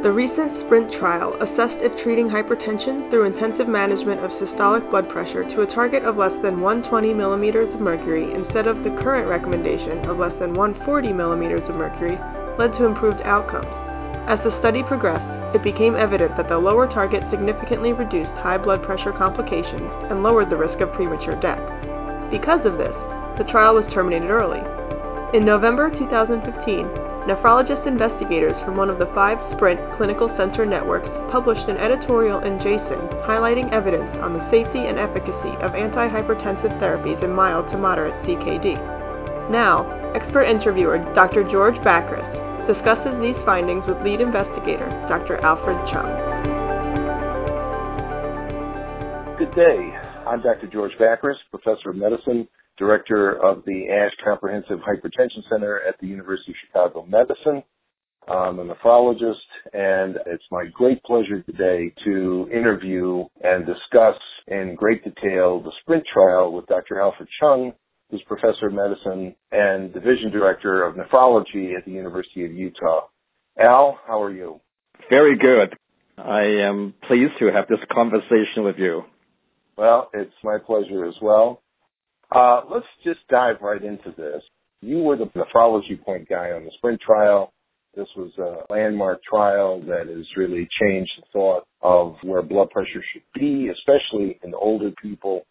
The recent SPRINT trial assessed if treating hypertension through intensive management of systolic blood pressure to a target of less than 120 millimeters of mercury instead of the current recommendation of less than 140 millimeters of mercury led to improved outcomes. As the study progressed, it became evident that the lower target significantly reduced high blood pressure complications and lowered the risk of premature death. Because of this, the trial was terminated early. In November 2015, nephrologist investigators from one of the five SPRINT clinical center networks published an editorial in JASN highlighting evidence on the safety and efficacy of antihypertensive therapies in mild to moderate CKD. Now, expert interviewer Dr. George Bakris discusses these findings with lead investigator Dr. Alfred Cheung. Good day. I'm Dr. George Bakris, professor of medicine director of the ASH Comprehensive Hypertension Center at the University of Chicago Medicine. I'm a nephrologist, and it's my great pleasure today to interview and discuss in great detail the SPRINT trial with Dr. Alfred Cheung, who's professor of medicine and division director of nephrology at the University of Utah. Al, how are you? Very good. I am pleased to have this conversation with you. Well, it's my pleasure as well. Uh, let's just dive right into this. You were the nephrology point guy on the SPRINT trial. This was a landmark trial that has really changed the thought of where blood pressure should be, especially in older people.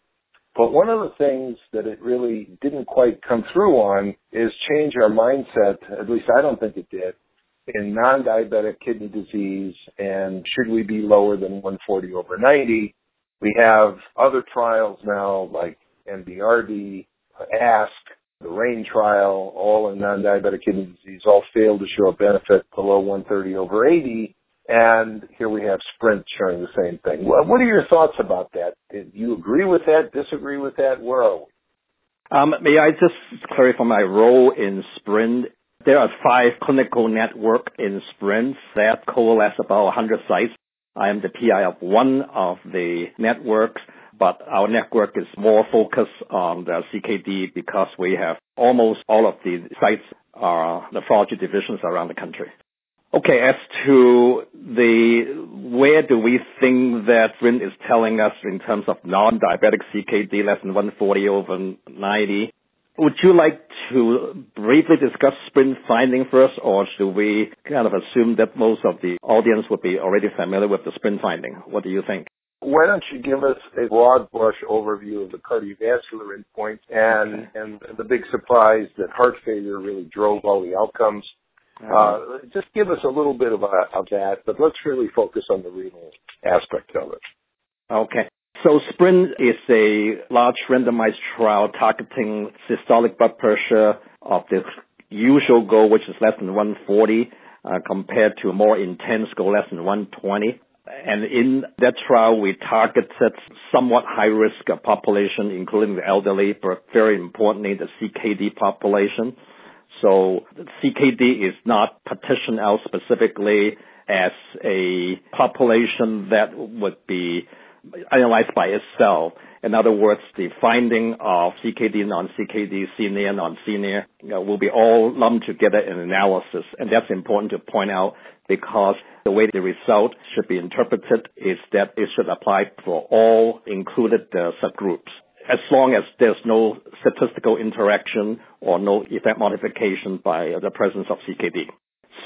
But one of the things that it really didn't quite come through on is change our mindset, at least I don't think it did, in non-diabetic kidney disease and should we be lower than 140 over 90. We have other trials now like MDRD, AASK, the REIN trial, all in non-diabetic kidney disease, all failed to show a benefit below 130 over 80. And here we have Sprint showing the same thing. What are your thoughts about that? Do you agree with that? Disagree with that? Where are we? Um, may I just clarify my role in Sprint? There are five clinical network in Sprint that coalesce about 100 sites. I am the PI of one of the networks but our network is more focused on the CKD because we have almost all of the sites are nephrology divisions around the country. Okay, as to the where do we think that Sprint is telling us in terms of non-diabetic CKD less than 140 over 90, would you like to briefly discuss Sprint finding first, or should we kind of assume that most of the audience would be already familiar with the Sprint finding? What do you think? Why don't you give us a broad brush overview of the cardiovascular endpoints and, and the big surprise that heart failure really drove all the outcomes? Uh, just give us a little bit of, a, of that, but let's really focus on the renal aspect of it. Okay. So SPRINT is a large randomized trial targeting systolic blood pressure of the usual goal, which is less than 140, uh, compared to a more intense goal, less than 120. And in that trial, we targeted somewhat high risk population, including the elderly, but very importantly, the CKD population. So CKD is not partitioned out specifically as a population that would be analyzed by itself. In other words, the finding of CKD, non-CKD, senior, non-senior you know, will be all lumped together in analysis. And that's important to point out because the way the result should be interpreted is that it should apply for all included uh, subgroups as long as there's no statistical interaction or no effect modification by the presence of CKD.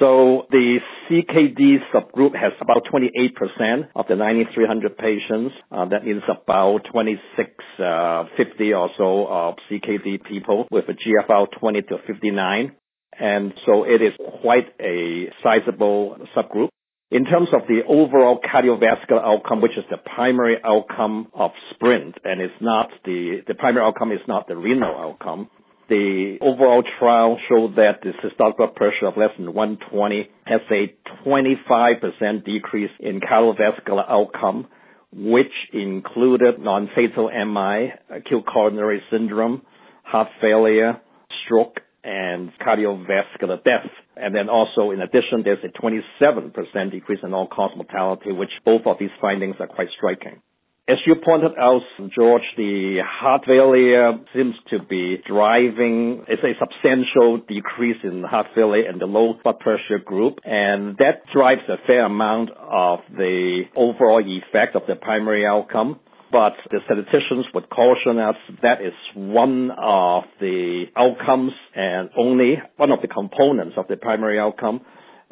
So the CKD subgroup has about 28% of the 9,300 patients. Uh, that means about 2650 uh, or so of CKD people with a GFR 20 to 59. And so it is quite a sizable subgroup. In terms of the overall cardiovascular outcome, which is the primary outcome of SPRINT, and it's not the, the primary outcome is not the renal outcome, the overall trial showed that the systolic blood pressure of less than 120 has a 25% decrease in cardiovascular outcome, which included non-fatal MI, acute coronary syndrome, heart failure, stroke, and cardiovascular death. And then also, in addition, there's a 27% decrease in all-cause mortality, which both of these findings are quite striking. As you pointed out, George, the heart failure seems to be driving, it's a substantial decrease in heart failure and the low blood pressure group, and that drives a fair amount of the overall effect of the primary outcome. But the statisticians would caution us that is one of the outcomes and only one of the components of the primary outcome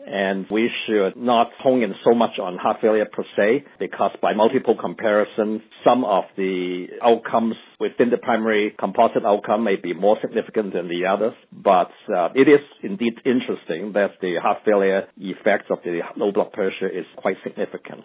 and we should not hone in so much on heart failure per se, because by multiple comparisons, some of the outcomes within the primary composite outcome may be more significant than the others. But uh, it is indeed interesting that the heart failure effects of the low blood pressure is quite significant.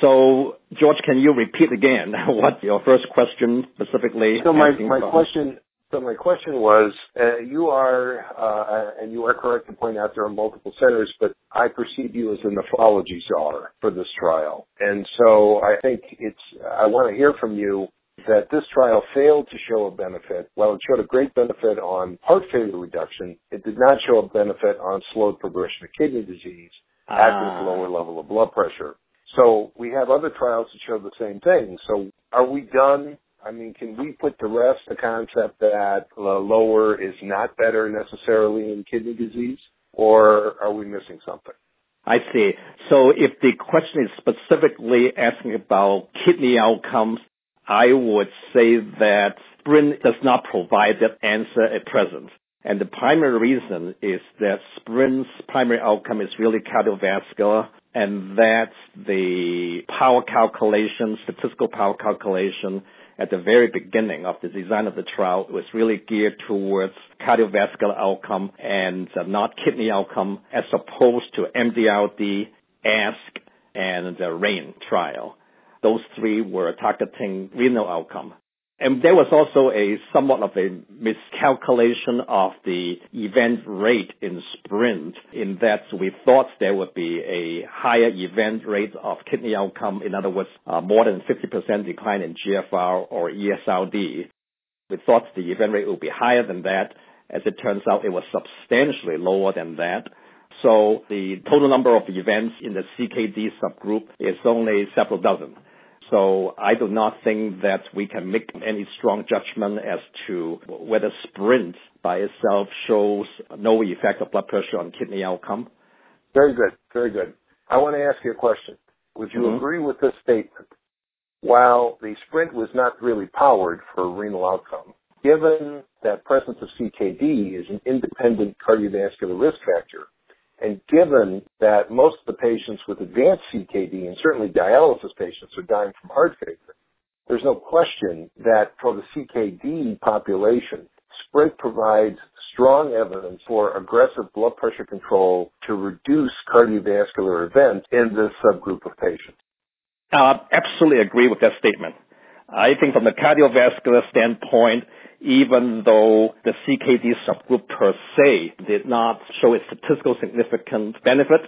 So, George, can you repeat again what your first question specifically? So my my question so my question was, uh, you are, uh, and you are correct to point out there are multiple centers, but I perceive you as a nephrology czar for this trial. And so I think it's, I want to hear from you that this trial failed to show a benefit. While it showed a great benefit on heart failure reduction, it did not show a benefit on slowed progression of kidney disease at this ah. lower level of blood pressure. So we have other trials that show the same thing. So are we done I mean, can we put to rest the concept that lower is not better necessarily in kidney disease, or are we missing something? I see. So if the question is specifically asking about kidney outcomes, I would say that Sprint does not provide that answer at present. And the primary reason is that Sprint's primary outcome is really cardiovascular, and that's the power calculation, statistical power calculation, at the very beginning of the design of the trial it was really geared towards cardiovascular outcome and uh, not kidney outcome as opposed to MDRD, AASK, and the REIN trial. Those three were targeting renal outcome. And there was also a somewhat of a miscalculation of the event rate in sprint in that we thought there would be a higher event rate of kidney outcome, in other words, uh, more than 50% decline in GFR or ESRD. We thought the event rate would be higher than that. As it turns out, it was substantially lower than that. So the total number of events in the CKD subgroup is only several dozen. So I do not think that we can make any strong judgment as to whether sprint by itself shows no effect of blood pressure on kidney outcome. Very good. Very good. I want to ask you a question. Would you mm-hmm. agree with this statement? While the sprint was not really powered for renal outcome, given that presence of CKD is an independent cardiovascular risk factor, and given that most of the patients with advanced CKD and certainly dialysis patients are dying from heart failure, there's no question that for the CKD population, SPRINT provides strong evidence for aggressive blood pressure control to reduce cardiovascular events in this subgroup of patients. I absolutely agree with that statement. I think from the cardiovascular standpoint, even though the CKD subgroup per se did not show a statistical significant benefit.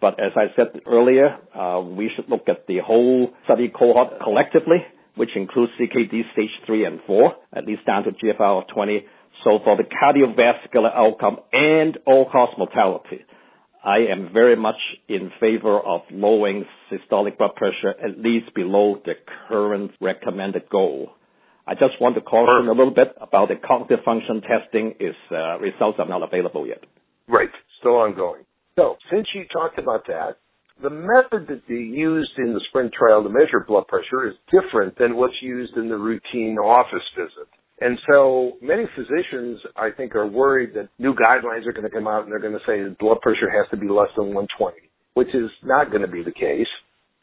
But as I said earlier, uh, we should look at the whole study cohort collectively, which includes CKD stage 3 and 4, at least down to GFR of 20. So for the cardiovascular outcome and all-cause mortality, I am very much in favor of lowering systolic blood pressure at least below the current recommended goal. I just want to caution a little bit about the cognitive function testing. Its uh, results are not available yet. Right, still ongoing. So, since you talked about that, the method that they used in the sprint trial to measure blood pressure is different than what's used in the routine office visit. And so many physicians, I think, are worried that new guidelines are going to come out and they're going to say blood pressure has to be less than 120, which is not going to be the case.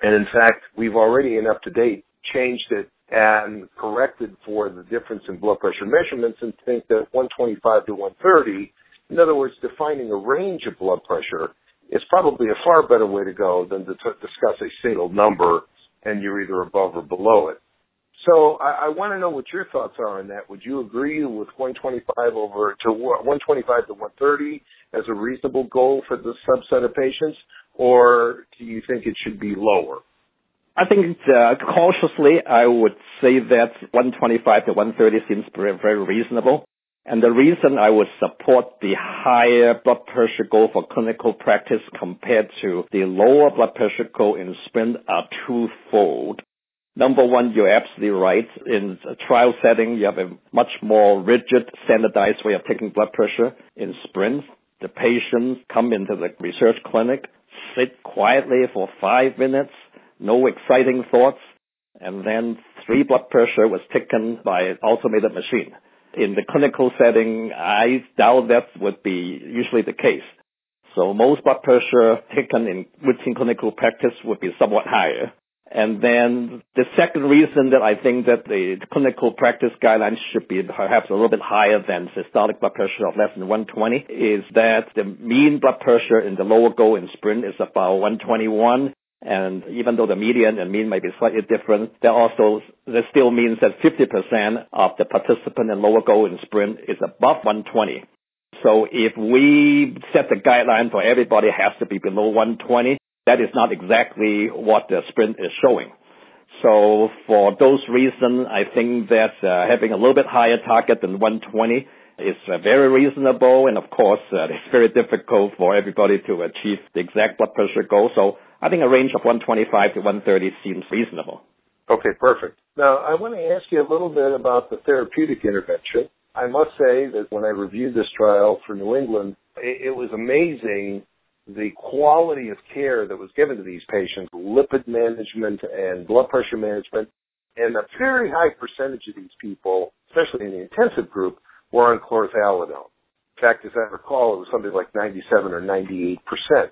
And in fact, we've already in up to date changed it and corrected for the difference in blood pressure measurements and think that 125 to 130, in other words, defining a range of blood pressure is probably a far better way to go than to discuss a single number and you're either above or below it. So I, I want to know what your thoughts are on that. Would you agree with 125 over to 125 to 130 as a reasonable goal for this subset of patients, or do you think it should be lower? I think uh, cautiously, I would say that 125 to 130 seems very, very reasonable. And the reason I would support the higher blood pressure goal for clinical practice compared to the lower blood pressure goal in sprint are twofold. Number one, you're absolutely right. In a trial setting, you have a much more rigid, standardized way of taking blood pressure. In sprints, the patients come into the research clinic, sit quietly for five minutes, no exciting thoughts, and then three blood pressure was taken by an automated machine. In the clinical setting, I doubt that would be usually the case. So most blood pressure taken in routine clinical practice would be somewhat higher. And then the second reason that I think that the clinical practice guidelines should be perhaps a little bit higher than systolic blood pressure of less than 120 is that the mean blood pressure in the lower goal in sprint is about 121. And even though the median and mean may be slightly different, there also, that still means that 50% of the participant in lower goal in sprint is above 120. So if we set the guideline for everybody has to be below 120, that is not exactly what the sprint is showing. So for those reasons, I think that uh, having a little bit higher target than 120 is uh, very reasonable. And of course, uh, it's very difficult for everybody to achieve the exact blood pressure goal. So I think a range of 125 to 130 seems reasonable. Okay, perfect. Now, I want to ask you a little bit about the therapeutic intervention. I must say that when I reviewed this trial for New England, it, was amazing the quality of care that was given to these patients, lipid management and blood pressure management, and a very high percentage of these people, especially in the intensive group, were on chlorthalidone. In fact, as I recall, it was something like 97 or 98 percent.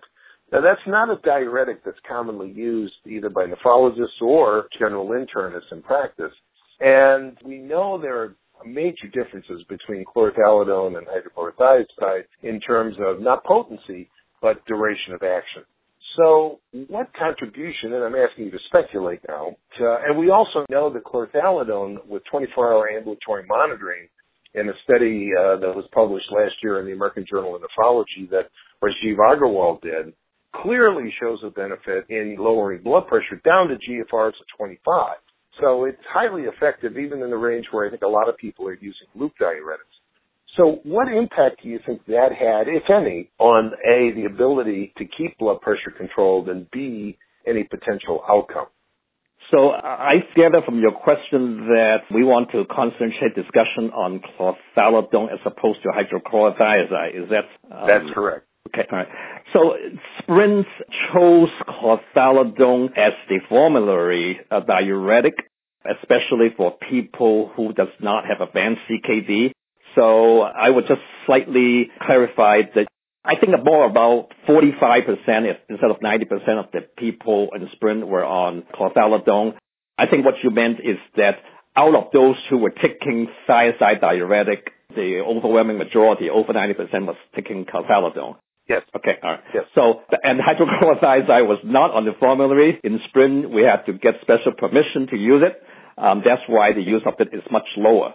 Now, that's not a diuretic that's commonly used either by nephrologists or general internists in practice. And we know there are major differences between chlorthalidone and hydrochlorothiazide in terms of not potency, but duration of action. So what contribution, and I'm asking you to speculate now, to, and we also know that chlorthalidone with 24-hour ambulatory monitoring in a study uh, that was published last year in the American Journal of Nephrology that Rajiv Agarwal did, clearly shows a benefit in lowering blood pressure down to GFRs of 25. So it's highly effective even in the range where I think a lot of people are using loop diuretics. So what impact do you think that had, if any, on A, the ability to keep blood pressure controlled and B, any potential outcome? So I gather from your question that we want to concentrate discussion on chlorthalidone as opposed to hydrochlorothiazide. Is that? Um, That's correct. Okay, all right. So Sprint chose chlorthalidone as the formulary uh, diuretic, especially for people who does not have advanced CKD so I would just slightly clarify that I think more about 45% instead of 90% of the people in Sprint were on chlorthalidone. I think what you meant is that out of those who were taking thiazide diuretic, the overwhelming majority, over 90% was taking chlorthalidone. Yes. Okay. All right. Yes. So, and hydrochlorothiazide was not on the formulary. In Sprint, we had to get special permission to use it. Um, that's why the use of it is much lower.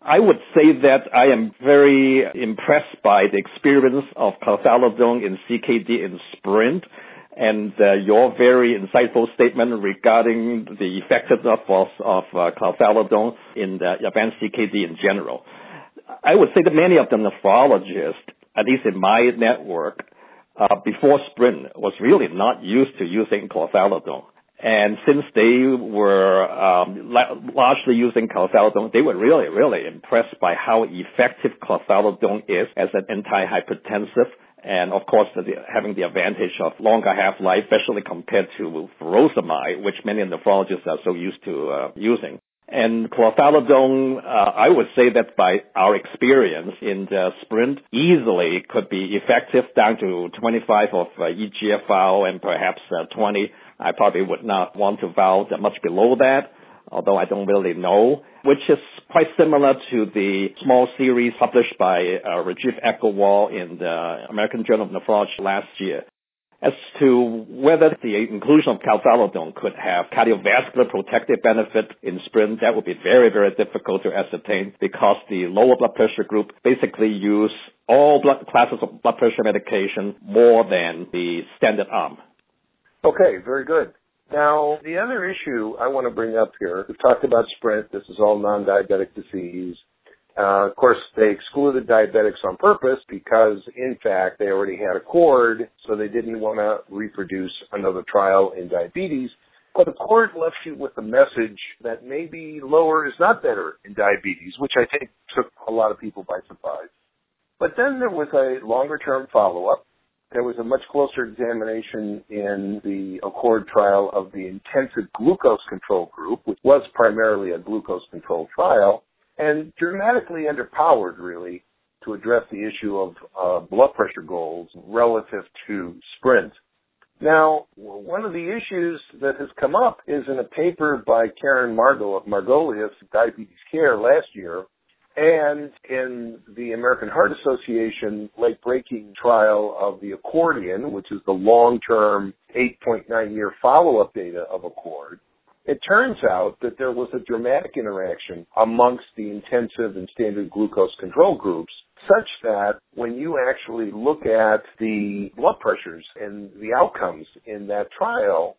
I would say that I am very impressed by the experience of chlorthalidone in CKD in Sprint and uh, your very insightful statement regarding the effectiveness of, of uh, in the advanced CKD in general. I would say that many of the nephrologists, at least in my network, uh, before Sprint was really not used to using chlorthalidone. And since they were um, largely using chlorthalidone, they were really, really impressed by how effective chlorthalidone is as an antihypertensive. And of course, the, having the advantage of longer half-life, especially compared to furosemide, which many nephrologists are so used to uh, using. And chlorthalidone, uh, I would say that by our experience in the sprint, easily could be effective down to 25 of uh, EGFR and perhaps uh, 20 I probably would not want to vow that much below that, although I don't really know, which is quite similar to the small series published by uh, Rajiv Agarwal in the American Journal of Nephrology last year. As to whether the inclusion of chlorthalidone could have cardiovascular protective benefit in sprint, that would be very, very difficult to ascertain because the lower blood pressure group basically use all blood classes of blood pressure medication more than the standard arm. Okay, very good. Now, the other issue I want to bring up here, we've talked about Sprint. This is all non-diabetic disease. Uh, of course, they excluded diabetics on purpose because, in fact, they already had Accord, so they didn't want to reproduce another trial in diabetes. But Accord left you with a message that maybe lower is not better in diabetes, which I think took a lot of people by surprise. But then there was a longer term follow up. There was a much closer examination in the Accord trial of the intensive glucose control group, which was primarily a glucose control trial, and dramatically underpowered, really, to address the issue of uh, blood pressure goals relative to sprint. Now, one of the issues that has come up is in a paper by Karen Margo of Margolis Diabetes Care last year, and in the American Heart Association late breaking trial of the accordion, which is the long-term 8.9 year follow-up data of Accord, it turns out that there was a dramatic interaction amongst the intensive and standard glucose control groups such that when you actually look at the blood pressures and the outcomes in that trial,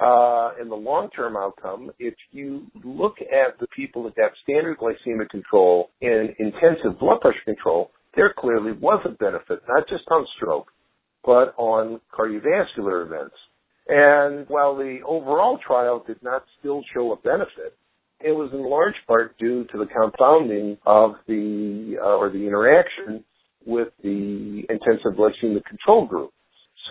uh, in the long-term outcome, if you look at the people that got standard glycemic control and intensive blood pressure control, there clearly was a benefit, not just on stroke, but on cardiovascular events. And while the overall trial did not still show a benefit, it was in large part due to the confounding of the uh, or the interaction with the intensive glycemic control group.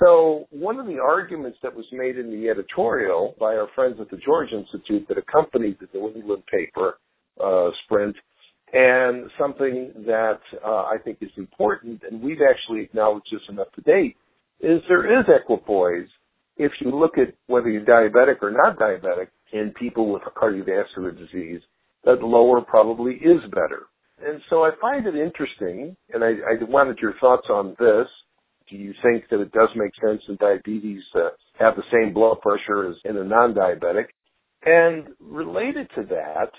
So one of the arguments that was made in the editorial by our friends at the George Institute that accompanied the New England paper, uh, Sprint, and something that uh, I think is important, and we've actually acknowledged this enough to date, is there is equipoise if you look at whether you're diabetic or not diabetic in people with cardiovascular disease, that lower probably is better. And so I find it interesting, and I, I wanted your thoughts on this. Do you think that it does make sense in diabetes to have the same blood pressure as in a non-diabetic? And related to that,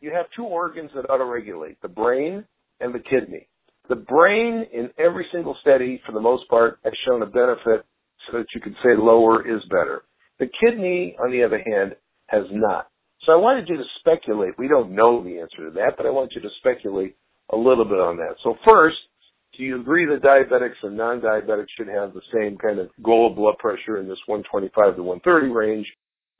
you have two organs that autoregulate, the brain and the kidney. The brain in every single study, for the most part, has shown a benefit so that you can say lower is better. The kidney, on the other hand, has not. So I wanted you to speculate. We don't know the answer to that, but I want you to speculate a little bit on that. So first, do you agree that diabetics and non-diabetics should have the same kind of goal of blood pressure in this 125 to 130 range?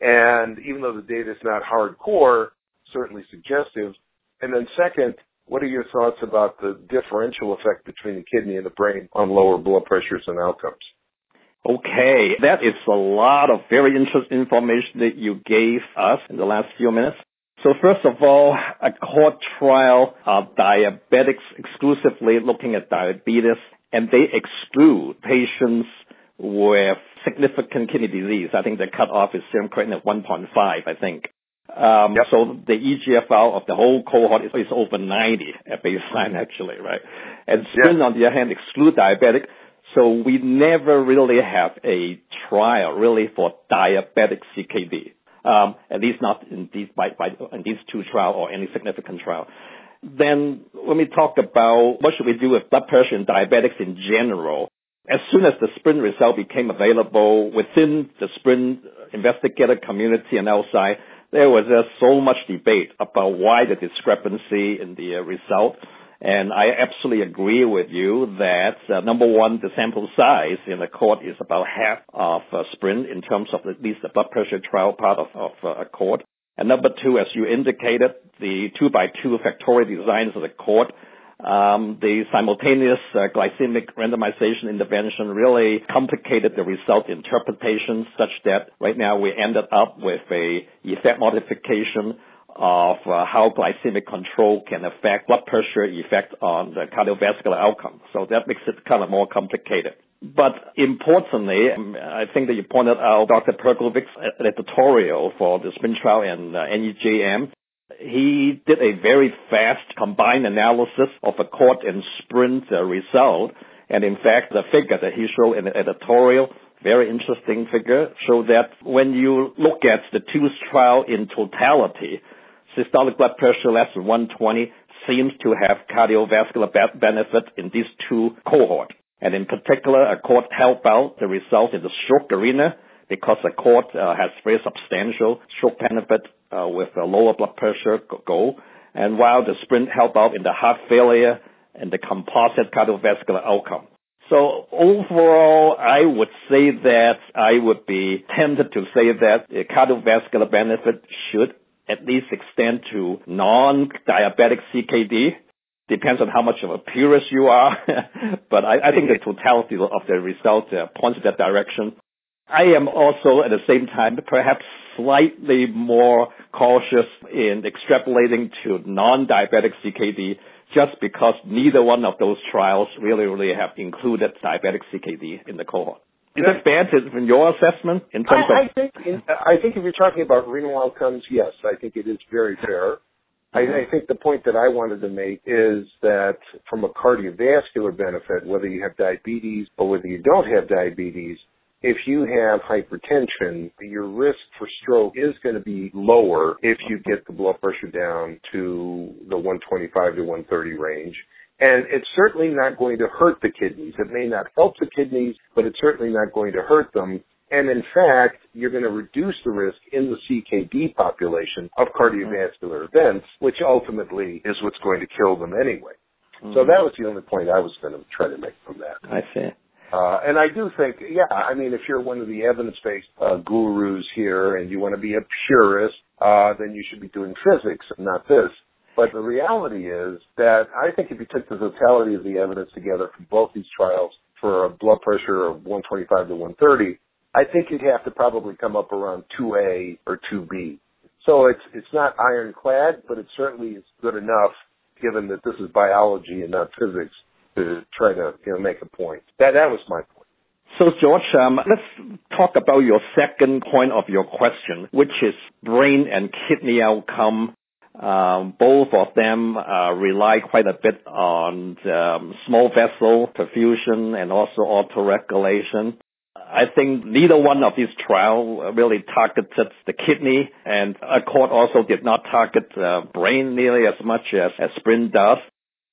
And even though the data is not hardcore, certainly suggestive. And then second, what are your thoughts about the differential effect between the kidney and the brain on lower blood pressures and outcomes? Okay, that is a lot of very interesting information that you gave us in the last few minutes. So first of all, Accord trial of diabetics exclusively looking at diabetes, and they exclude patients with significant kidney disease. I think the cutoff is serum creatinine at 1.5, I think. Um, yep. So the EGFR of the whole cohort is, is over 90 at baseline, actually, right? And Sprint, yep. on the other hand, exclude diabetic. So we never really have a trial really for diabetic CKD. Um, at least not in these by, by, in these two trials or any significant trial. Then when we talk about what should we do with blood pressure in diabetics in general, as soon as the sprint result became available within the sprint investigator community and outside, there was just so much debate about why the discrepancy in the uh, result. And I absolutely agree with you that uh, number one, the sample size in the Accord is about half of Sprint in terms of at least the blood pressure trial part of, uh, Accord. And number two, as you indicated, the two by two factorial designs of the Accord, um, the simultaneous uh, glycemic randomization intervention really complicated the result interpretation such that right now we ended up with a effect modification of uh, how glycemic control can affect blood pressure effect on the cardiovascular outcome. So that makes it kind of more complicated. But importantly, I think that you pointed out Dr. Perkovic's editorial for the sprint trial and uh, NEJM. He did a very fast combined analysis of Accord and sprint uh, result. And in fact, the figure that he showed in the editorial very interesting figure, show that when you look at the two trial in totality, systolic blood pressure less than 120 seems to have cardiovascular benefit in these two cohorts. And in particular, a Accord help out the result in the stroke arena because Accord uh, has very substantial stroke benefit uh, with a lower blood pressure goal. And while the sprint help out in the heart failure and the composite cardiovascular outcome. So overall, I would say that I would be tempted to say that the cardiovascular benefit should at least extend to non-diabetic CKD. Depends on how much of a purist you are, but I, I think the totality of the results uh, points in that direction. I am also at the same time perhaps slightly more cautious in extrapolating to non-diabetic CKD just because neither one of those trials really, really have included diabetic CKD in the cohort. Is that bad in your assessment in terms I, of? I think in, I think if you're talking about renal outcomes, yes, I think it is very fair. I, I think the point that I wanted to make is that from a cardiovascular benefit, whether you have diabetes or whether you don't have diabetes, if you have hypertension, your risk for stroke is going to be lower if you get the blood pressure down to the 125 to 130 range. And it's certainly not going to hurt the kidneys. It may not help the kidneys, but it's certainly not going to hurt them. And in fact, you're going to reduce the risk in the CKD population of cardiovascular events, which ultimately is what's going to kill them anyway. Mm-hmm. So that was the only point I was going to try to make from that. I see. Uh, and I do think, yeah, I mean, if you're one of the evidence-based uh, gurus here and you want to be a purist, uh, then you should be doing physics and not this. But the reality is that I think if you took the totality of the evidence together from both these trials for a blood pressure of 125 to 130, I think you'd have to probably come up around 2A or 2B. So it's it's not ironclad, but it certainly is good enough given that this is biology and not physics to try to you know make a point. That that was my point. So George, um, let's talk about your second point of your question, which is brain and kidney outcome. Um, both of them uh, rely quite a bit on um, small vessel perfusion and also autoregulation. I think neither one of these trials really targeted the kidney, and ACCORD also did not target uh, brain nearly as much as, as SPRINT does.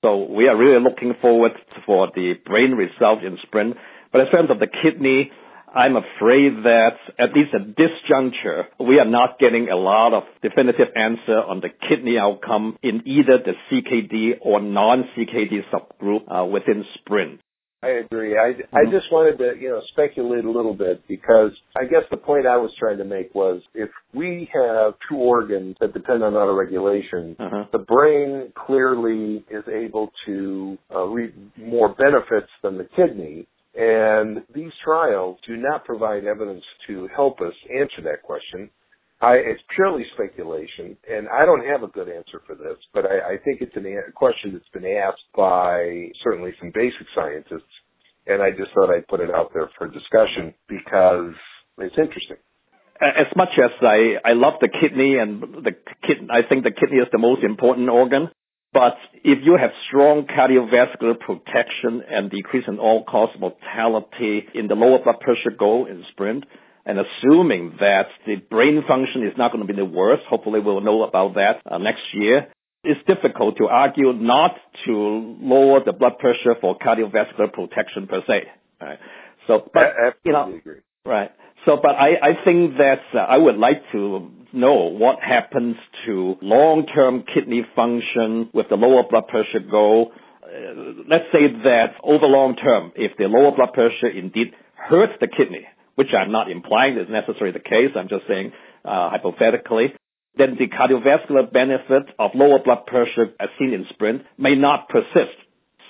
So we are really looking forward for the brain result in sprint. But in terms of the kidney, I'm afraid that at least at this juncture, we are not getting a lot of definitive answer on the kidney outcome in either the CKD or non-CKD subgroup uh, within sprint. I agree. I. I just wanted to, you know, speculate a little bit because I guess the point I was trying to make was if we have two organs that depend on autoregulation, uh-huh. the brain clearly is able to uh, reap more benefits than the kidney. And these trials do not provide evidence to help us answer that question. I, it's purely speculation, and I don't have a good answer for this, but I, I think it's an, a question that's been asked by certainly some basic scientists, and I just thought I'd put it out there for discussion because it's interesting. As much as I, I love the kidney and the kid, I think the kidney is the most important organ. But if you have strong cardiovascular protection and decrease in all-cause mortality in the lower blood pressure goal in sprint, and assuming that the brain function is not going to be the worst, hopefully we'll know about that uh, next year, it's difficult to argue not to lower the blood pressure for cardiovascular protection per se. Right? So, but, you know, agree. right. So, but I, I think that uh, I would like to know what happens to long-term kidney function with the lower blood pressure goal. Uh, let's say that over long term, if the lower blood pressure indeed hurts the kidney, which I'm not implying is necessarily the case. I'm just saying uh, hypothetically. Then the cardiovascular benefit of lower blood pressure as seen in SPRINT may not persist.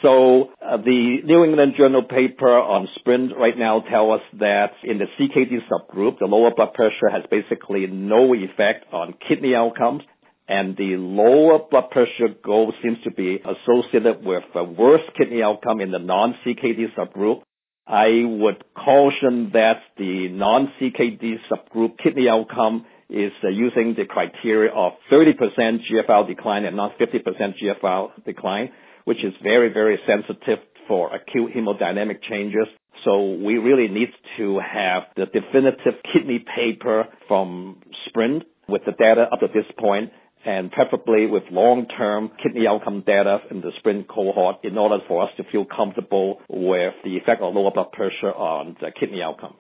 So uh, the New England Journal paper on SPRINT right now tell us that in the CKD subgroup, the lower blood pressure has basically no effect on kidney outcomes and the lower blood pressure goal seems to be associated with a worse kidney outcome in the non-CKD subgroup. I would caution that the non-CKD subgroup kidney outcome is uh, using the criteria of 30% GFR decline and not 50% GFR decline, which is very, very sensitive for acute hemodynamic changes. So we really need to have the definitive kidney paper from Sprint with the data up to this point and preferably with long-term kidney outcome data in the sprint cohort in order for us to feel comfortable with the effect of lower blood pressure on the kidney outcome.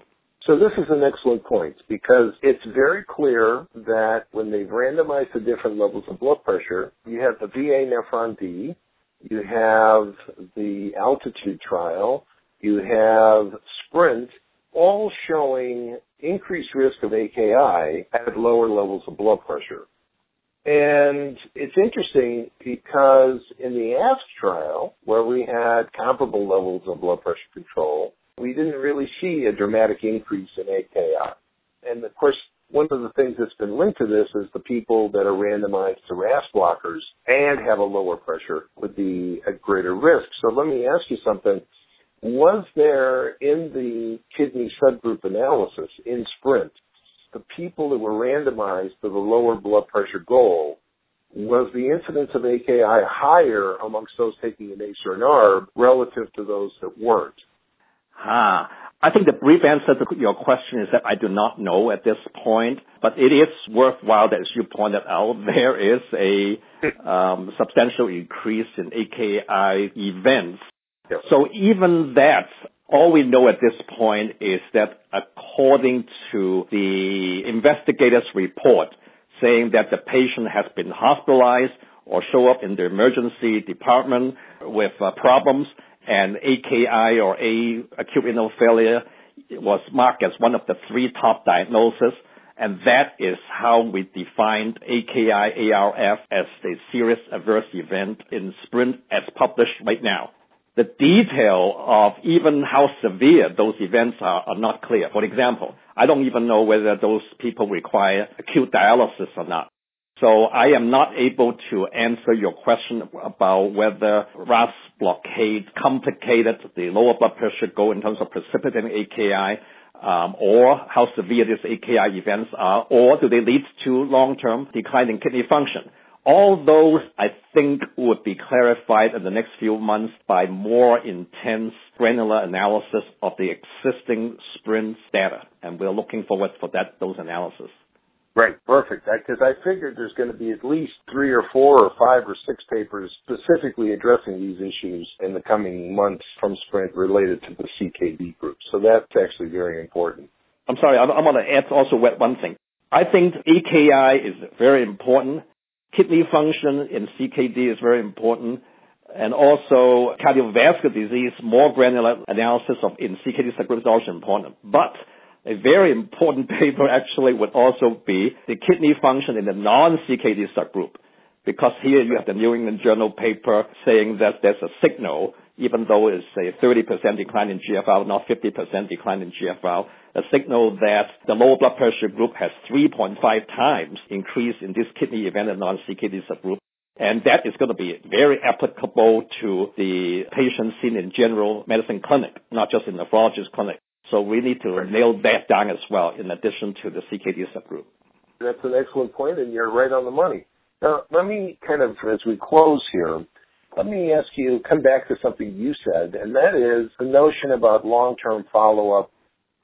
So this is an excellent point because it's very clear that when they've randomized the different levels of blood pressure, you have the VA Nephron D, you have the altitude trial, you have Sprint, all showing increased risk of AKI at lower levels of blood pressure. And it's interesting because in the AASK trial, where we had comparable levels of blood pressure control, we didn't really see a dramatic increase in AKI. And of course, one of the things that's been linked to this is the people that are randomized to RAS blockers and have a lower pressure would be at greater risk. So let me ask you something. Was there in the kidney subgroup analysis in SPRINT, the people that were randomized to the lower blood pressure goal, was the incidence of AKI higher amongst those taking an ACE or an ARB relative to those that weren't? Ah, I think the brief answer to your question is that I do not know at this point, but it is worthwhile that, as you pointed out, there is a um, substantial increase in AKI events. So even that, all we know at this point is that according to the investigator's report saying that the patient has been hospitalized or show up in the emergency department with uh, problems, and AKI or A acute renal failure was marked as one of the three top diagnoses, and that is how we defined AKI ARF as a serious adverse event in SPRINT as published right now. The detail of even how severe those events are, are not clear. For example, I don't even know whether those people require acute dialysis or not. So I am not able to answer your question about whether RAS blockade complicated the lower blood pressure goal in terms of precipitating AKI, um, or how severe these AKI events are, or do they lead to long-term decline in kidney function. All those, I think, would be clarified in the next few months by more intense granular analysis of the existing SPRINT data, and we're looking forward for that those analysis. Right, perfect. Because I, I figured there's going to be at least three or four or five or six papers specifically addressing these issues in the coming months from Sprint related to the CKD group. So that's actually very important. I'm sorry, I'm, I'm going to add also one thing. I think AKI is very important. Kidney function in CKD is very important. And also cardiovascular disease, more granular analysis of in CKD subgroup is also important. But a very important paper actually would also be the kidney function in the non-CKD subgroup. Because here you have the New England Journal paper saying that there's a signal, even though it's a 30% decline in GFR, not 50% decline in GFR, a signal that the lower blood pressure group has 3.5 times increase in this kidney event in non-CKD subgroup. And that is going to be very applicable to the patients seen in general medicine clinic, not just in nephrologist clinic. So we need to nail that down as well, in addition to the CKD subgroup. That's an excellent point, and you're right on the money. Now, let me kind of, as we close here, let me ask you, come back to something you said, and that is the notion about long-term follow-up.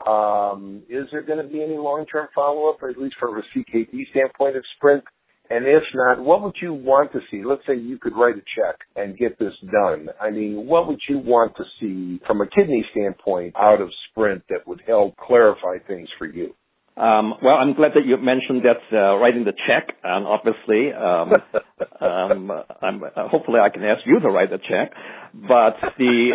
Um, is there going to be any long-term follow-up, or at least from a CKD standpoint of Sprint? And if not, what would you want to see? Let's say you could write a check and get this done. I mean, what would you want to see from a kidney standpoint out of Sprint that would help clarify things for you? Um, well, I'm glad that you mentioned that uh, writing the check, and obviously, um, um, uh, hopefully, I can ask you to write the check. But the,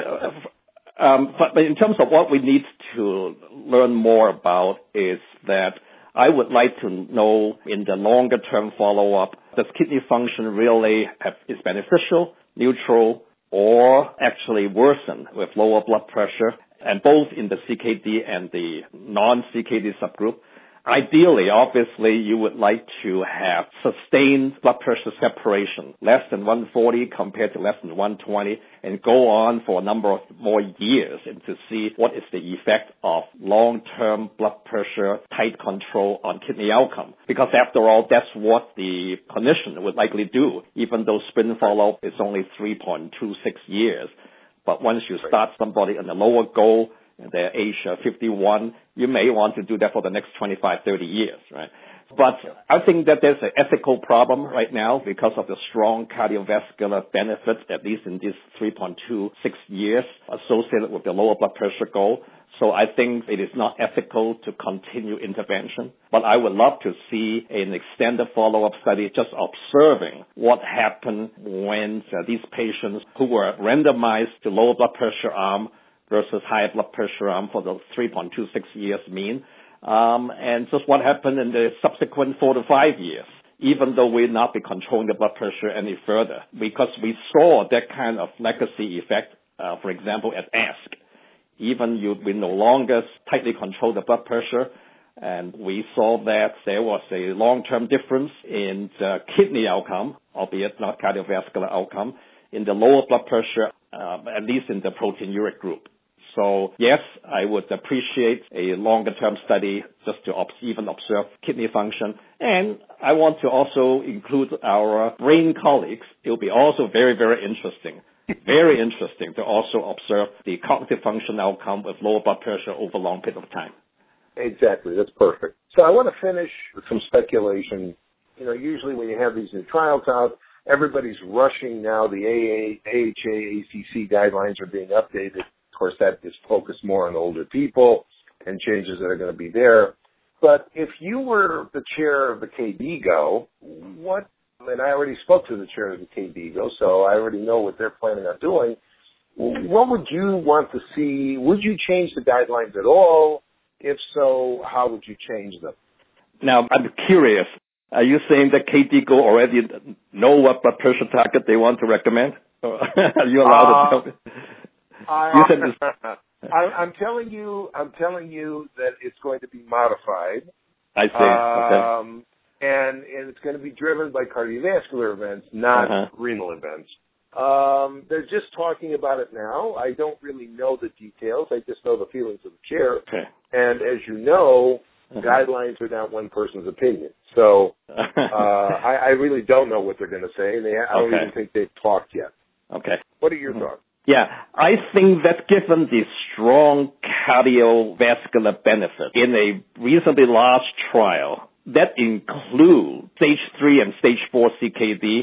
uh, but in terms of what we need to learn more about is that I would like to know in the longer term follow-up, does kidney function really have, is beneficial, neutral, or actually worsen with lower blood pressure, and both in the CKD and the non-CKD subgroup? Ideally, obviously, you would like to have sustained blood pressure separation, less than 140 compared to less than 120, and go on for a number of more years and to see what is the effect of long-term blood pressure tight control on kidney outcome. Because after all, that's what the clinician would likely do, even though sprint follow-up is only 3.26 years. But once you start somebody on the lower goal, they're age 51, you may want to do that for the next 25, 30 years, right? But I think that there's an ethical problem right now because of the strong cardiovascular benefits, at least in these 3.26 years associated with the lower blood pressure goal. So I think it is not ethical to continue intervention, but I would love to see an extended follow-up study just observing what happened when uh, these patients who were randomized to lower blood pressure arm versus high blood pressure arm for the 3.26 years mean. Um, and just what happened in the subsequent four to five years, even though we not be controlling the blood pressure any further, because we saw that kind of legacy effect, uh, for example, at AASK. Even you, we no longer tightly control the blood pressure, and we saw that there was a long-term difference in the kidney outcome, albeit not cardiovascular outcome, in the lower blood pressure, uh, at least in the proteinuria group. So yes, I would appreciate a longer term study just to even observe kidney function. And I want to also include our brain colleagues. It will be also very, very interesting. Very interesting to also observe the cognitive function outcome with lower blood pressure over a long period of time. Exactly. That's perfect. So I want to finish with some speculation. You know, usually when you have these new trials out, everybody's rushing now. The AA, AHA, ACC guidelines are being updated. Of course, that is focused more on older people and changes that are going to be there. But if you were the chair of the KDIGO, what, and I already spoke to the chair of the KDIGO, so I already know what they're planning on doing. What would you want to see? Would you change the guidelines at all? If so, how would you change them? Now, I'm curious. Are you saying that KDIGO already know what blood pressure target they want to recommend? Are you allowed uh, to tell me? I, you said this. I, am telling you, I'm telling you that it's going to be modified. I see. Um, okay. And and it's going to be driven by cardiovascular events, not uh-huh. renal events. Um, they're just talking about it now. I don't really know the details. I just know the feelings of the chair. Okay. And as you know, uh-huh. guidelines are not one person's opinion. So uh, I, I really don't know what they're going to say. They, I don't okay. even think they've talked yet. Okay. What are your mm-hmm. thoughts? Yeah, I think that given the strong cardiovascular benefit in a reasonably large trial that include stage 3 and stage 4 CKD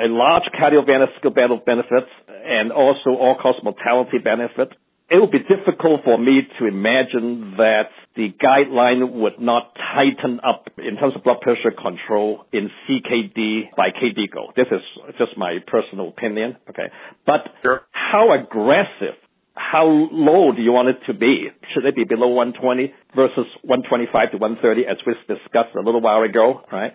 a large cardiovascular benefit, and also all-cause mortality benefit. It would be difficult for me to imagine that the guideline would not tighten up in terms of blood pressure control in CKD by KDIGO. This is just my personal opinion. Okay. But sure. how aggressive how low do you want it to be? Should it be below 120 versus 125 to 130 as we discussed a little while ago, right?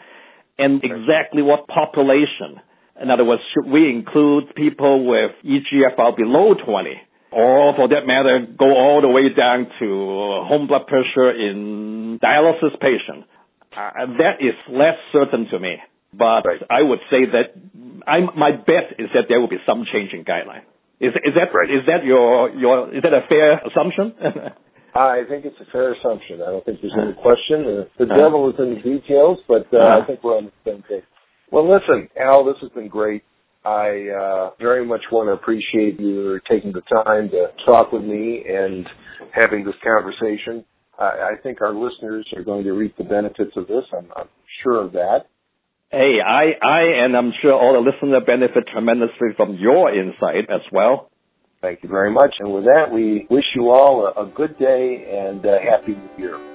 And exactly what population in other words, should we include people with EGFR below 20? Or for that matter, go all the way down to home blood pressure in dialysis patients? Uh, that is less certain to me. But right. I would say that I'm, my bet is that there will be some change in guideline. Is, is that right. is that your your is that a fair assumption? I think it's a fair assumption. I don't think there's any question. The, the devil is in the details, but uh, I think we're on the same page. Well, listen, Al, this has been great. I uh, very much want to appreciate you taking the time to talk with me and having this conversation. I, I think our listeners are going to reap the benefits of this. I'm, I'm sure of that. Hey, I, I, and I'm sure all the listeners benefit tremendously from your insight as well. Thank you very much. And with that, we wish you all a, a good day and uh, happy new year.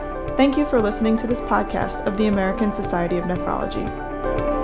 Thank you for listening to this podcast of the American Society of Nephrology.